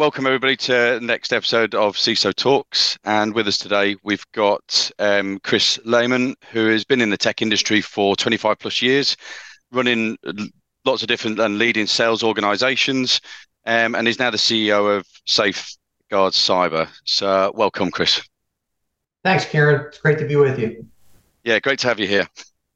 welcome everybody to the next episode of CISO Talks. And with us today, we've got um, Chris Lehman, who has been in the tech industry for 25 plus years, running lots of different and leading sales organizations, um, and is now the CEO of Safeguard Cyber. So, welcome, Chris. Thanks, Kieran. It's great to be with you. Yeah, great to have you here.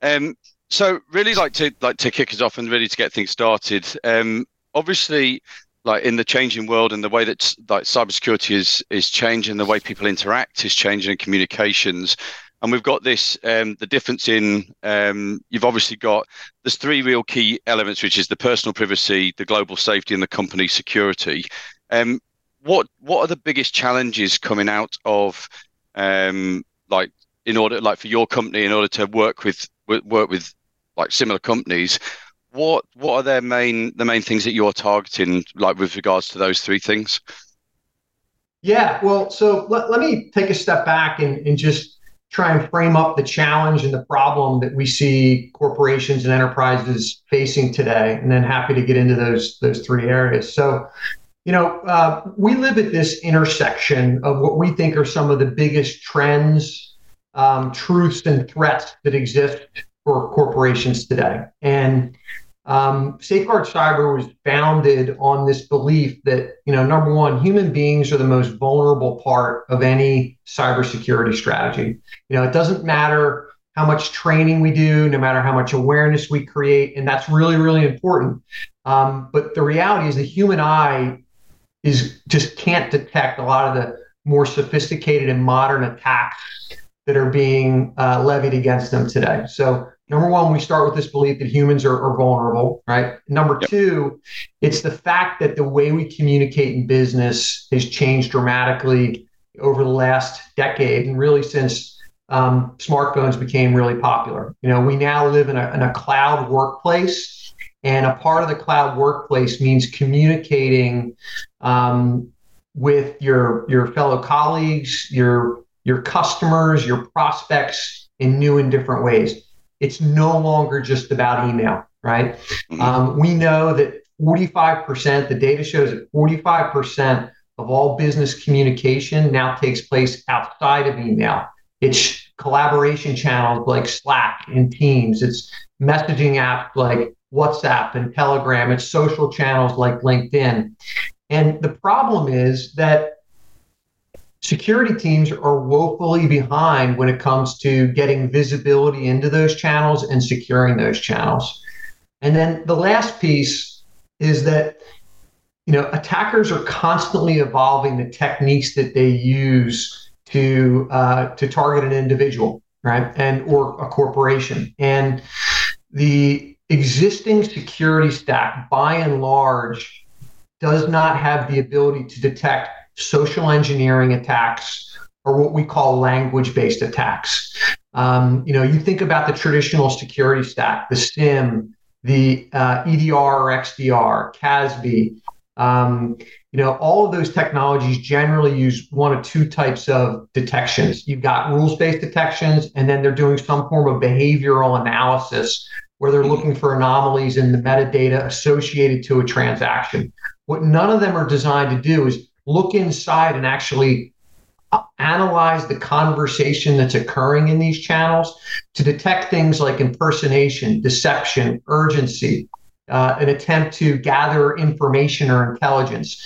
Um, so, really like to like to kick us off and really to get things started. Um, obviously, like in the changing world and the way that like cybersecurity is is changing, the way people interact is changing, in communications, and we've got this um, the difference in um, you've obviously got there's three real key elements, which is the personal privacy, the global safety, and the company security. Um, what what are the biggest challenges coming out of um, like in order like for your company in order to work with work with like similar companies? What what are their main the main things that you're targeting like with regards to those three things? Yeah well so let, let me take a step back and, and just try and frame up the challenge and the problem that we see corporations and enterprises facing today and then happy to get into those those three areas. So you know uh, we live at this intersection of what we think are some of the biggest trends um, truths and threats that exist for corporations today. And um, Safeguard Cyber was founded on this belief that, you know, number one, human beings are the most vulnerable part of any cybersecurity strategy. You know, it doesn't matter how much training we do, no matter how much awareness we create, and that's really, really important. Um, but the reality is the human eye is just can't detect a lot of the more sophisticated and modern attacks that are being uh, levied against them today. So, number one, we start with this belief that humans are, are vulnerable, right? Number yep. two, it's the fact that the way we communicate in business has changed dramatically over the last decade and really since um, smartphones became really popular. You know, we now live in a, in a cloud workplace. And a part of the cloud workplace means communicating um, with your your fellow colleagues, your your customers, your prospects in new and different ways. It's no longer just about email, right? Mm-hmm. Um, we know that 45%, the data shows that 45% of all business communication now takes place outside of email. It's collaboration channels like Slack and Teams, it's messaging apps like WhatsApp and Telegram, it's social channels like LinkedIn. And the problem is that security teams are woefully behind when it comes to getting visibility into those channels and securing those channels. And then the last piece is that you know attackers are constantly evolving the techniques that they use to uh, to target an individual, right, and or a corporation. And the existing security stack, by and large, does not have the ability to detect social engineering attacks or what we call language-based attacks. Um, you know, you think about the traditional security stack, the SIEM, the uh, EDR or XDR, CASB. Um, you know, all of those technologies generally use one of two types of detections. You've got rules-based detections, and then they're doing some form of behavioral analysis where they're looking for anomalies in the metadata associated to a transaction. What none of them are designed to do is look inside and actually uh, analyze the conversation that's occurring in these channels to detect things like impersonation, deception, urgency, uh, an attempt to gather information or intelligence.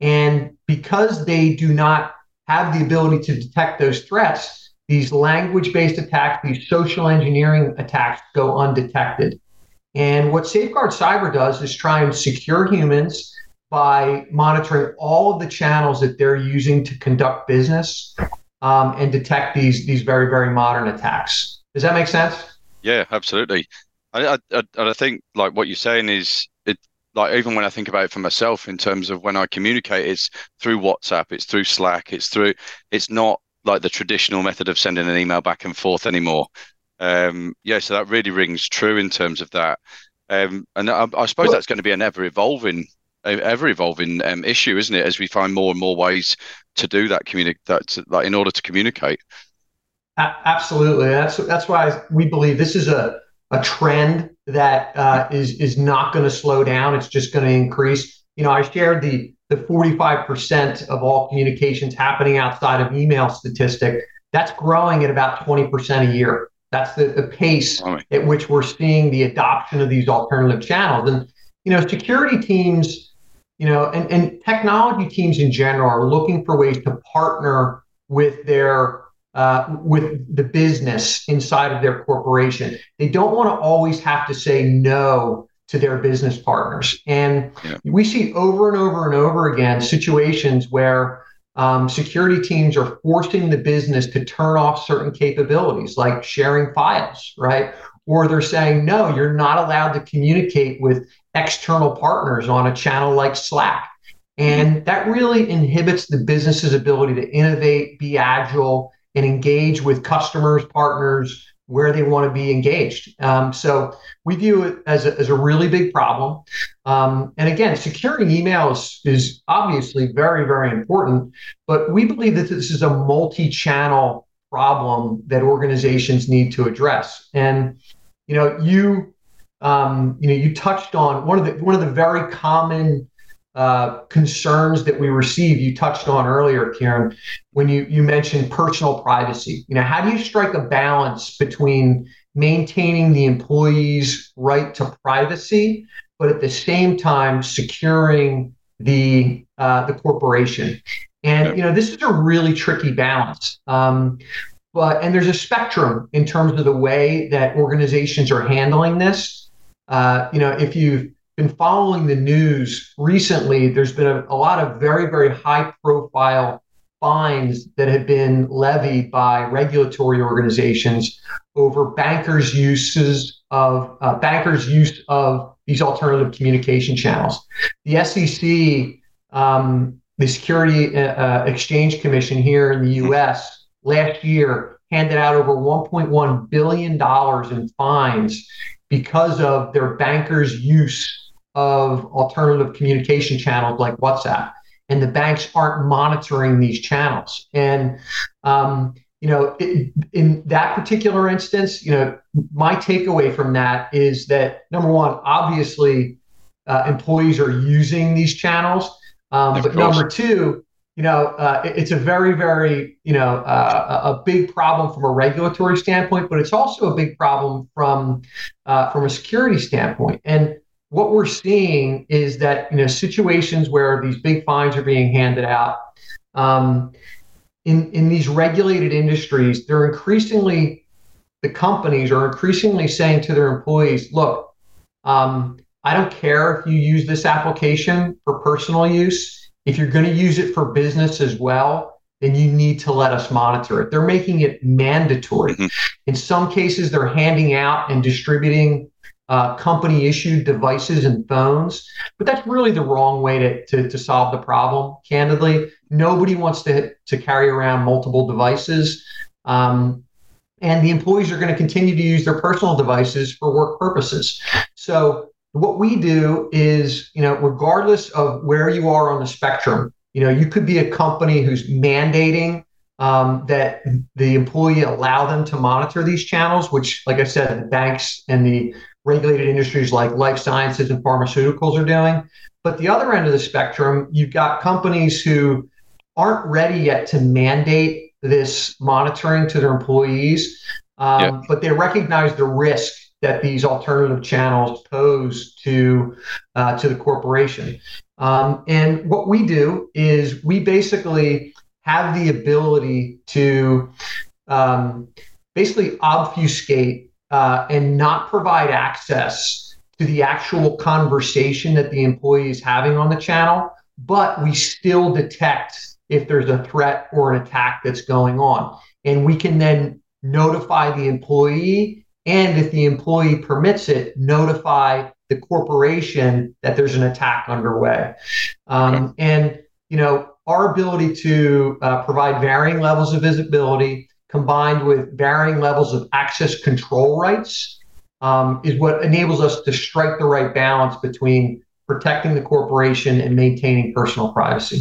And because they do not have the ability to detect those threats, these language based attacks, these social engineering attacks go undetected. And what Safeguard Cyber does is try and secure humans by monitoring all of the channels that they're using to conduct business um, and detect these these very very modern attacks. Does that make sense? Yeah, absolutely. I, I, I think like what you're saying is it like even when I think about it for myself in terms of when I communicate, it's through WhatsApp, it's through Slack, it's through it's not like the traditional method of sending an email back and forth anymore. Um, yeah, so that really rings true in terms of that. Um, and I, I suppose well, that's going to be an ever evolving ever evolving um, issue, isn't it? As we find more and more ways to do that, communicate that, like in order to communicate. Absolutely, that's that's why we believe this is a a trend that uh, is is not going to slow down. It's just going to increase. You know, I shared the the 45% of all communications happening outside of email statistic, that's growing at about 20% a year. That's the, the pace at which we're seeing the adoption of these alternative channels. And, you know, security teams, you know, and, and technology teams in general are looking for ways to partner with their uh, with the business inside of their corporation. They don't want to always have to say no to their business partners. And yeah. we see over and over and over again situations where um, security teams are forcing the business to turn off certain capabilities like sharing files, right? Or they're saying, no, you're not allowed to communicate with external partners on a channel like Slack. And that really inhibits the business's ability to innovate, be agile, and engage with customers, partners, where they want to be engaged. Um, so we view it as a, as a really big problem. Um, and again, securing email is, is obviously very, very important, but we believe that this is a multi-channel problem that organizations need to address. And you know, you um, you know, you touched on one of the one of the very common uh, concerns that we receive. You touched on earlier, Kieran, when you you mentioned personal privacy. You know, how do you strike a balance between maintaining the employee's right to privacy, but at the same time securing the uh, the corporation? And you know, this is a really tricky balance. Um, but and there's a spectrum in terms of the way that organizations are handling this. Uh, you know, if you've been following the news recently, there's been a, a lot of very, very high profile fines that have been levied by regulatory organizations over bankers' uses of uh, bankers' use of these alternative communication channels. The SEC, um, the Security uh, uh Exchange Commission here in the U.S. last year handed out over 1.1 billion dollars in fines because of their bankers' use of alternative communication channels like WhatsApp, and the banks aren't monitoring these channels. And um, you know, it, in that particular instance, you know, my takeaway from that is that number one, obviously, uh, employees are using these channels, um, but number two, you know, uh, it's a very, very, you know, uh, a big problem from a regulatory standpoint, but it's also a big problem from uh, from a security standpoint. And what we're seeing is that you know situations where these big fines are being handed out um, in in these regulated industries, they're increasingly the companies are increasingly saying to their employees, "Look, um, I don't care if you use this application for personal use. If you're going to use it for business as well, then you need to let us monitor it." They're making it mandatory. Mm-hmm. In some cases, they're handing out and distributing uh, company issued devices and phones. But that's really the wrong way to, to, to, solve the problem, candidly. Nobody wants to, to carry around multiple devices. Um, and the employees are going to continue to use their personal devices for work purposes. So what we do is, you know, regardless of where you are on the spectrum, you know, you could be a company who's mandating um, that the employee allow them to monitor these channels, which, like I said, the banks and the regulated industries like life sciences and pharmaceuticals are doing. But the other end of the spectrum, you've got companies who aren't ready yet to mandate this monitoring to their employees, um, yeah. but they recognize the risk that these alternative channels pose to uh, to the corporation. Um, and what we do is we basically have the ability to um, basically obfuscate uh, and not provide access to the actual conversation that the employee is having on the channel, but we still detect if there's a threat or an attack that's going on. And we can then notify the employee, and if the employee permits it, notify the corporation that there's an attack underway. Um, and, you know, our ability to uh, provide varying levels of visibility combined with varying levels of access control rights um, is what enables us to strike the right balance between protecting the corporation and maintaining personal privacy.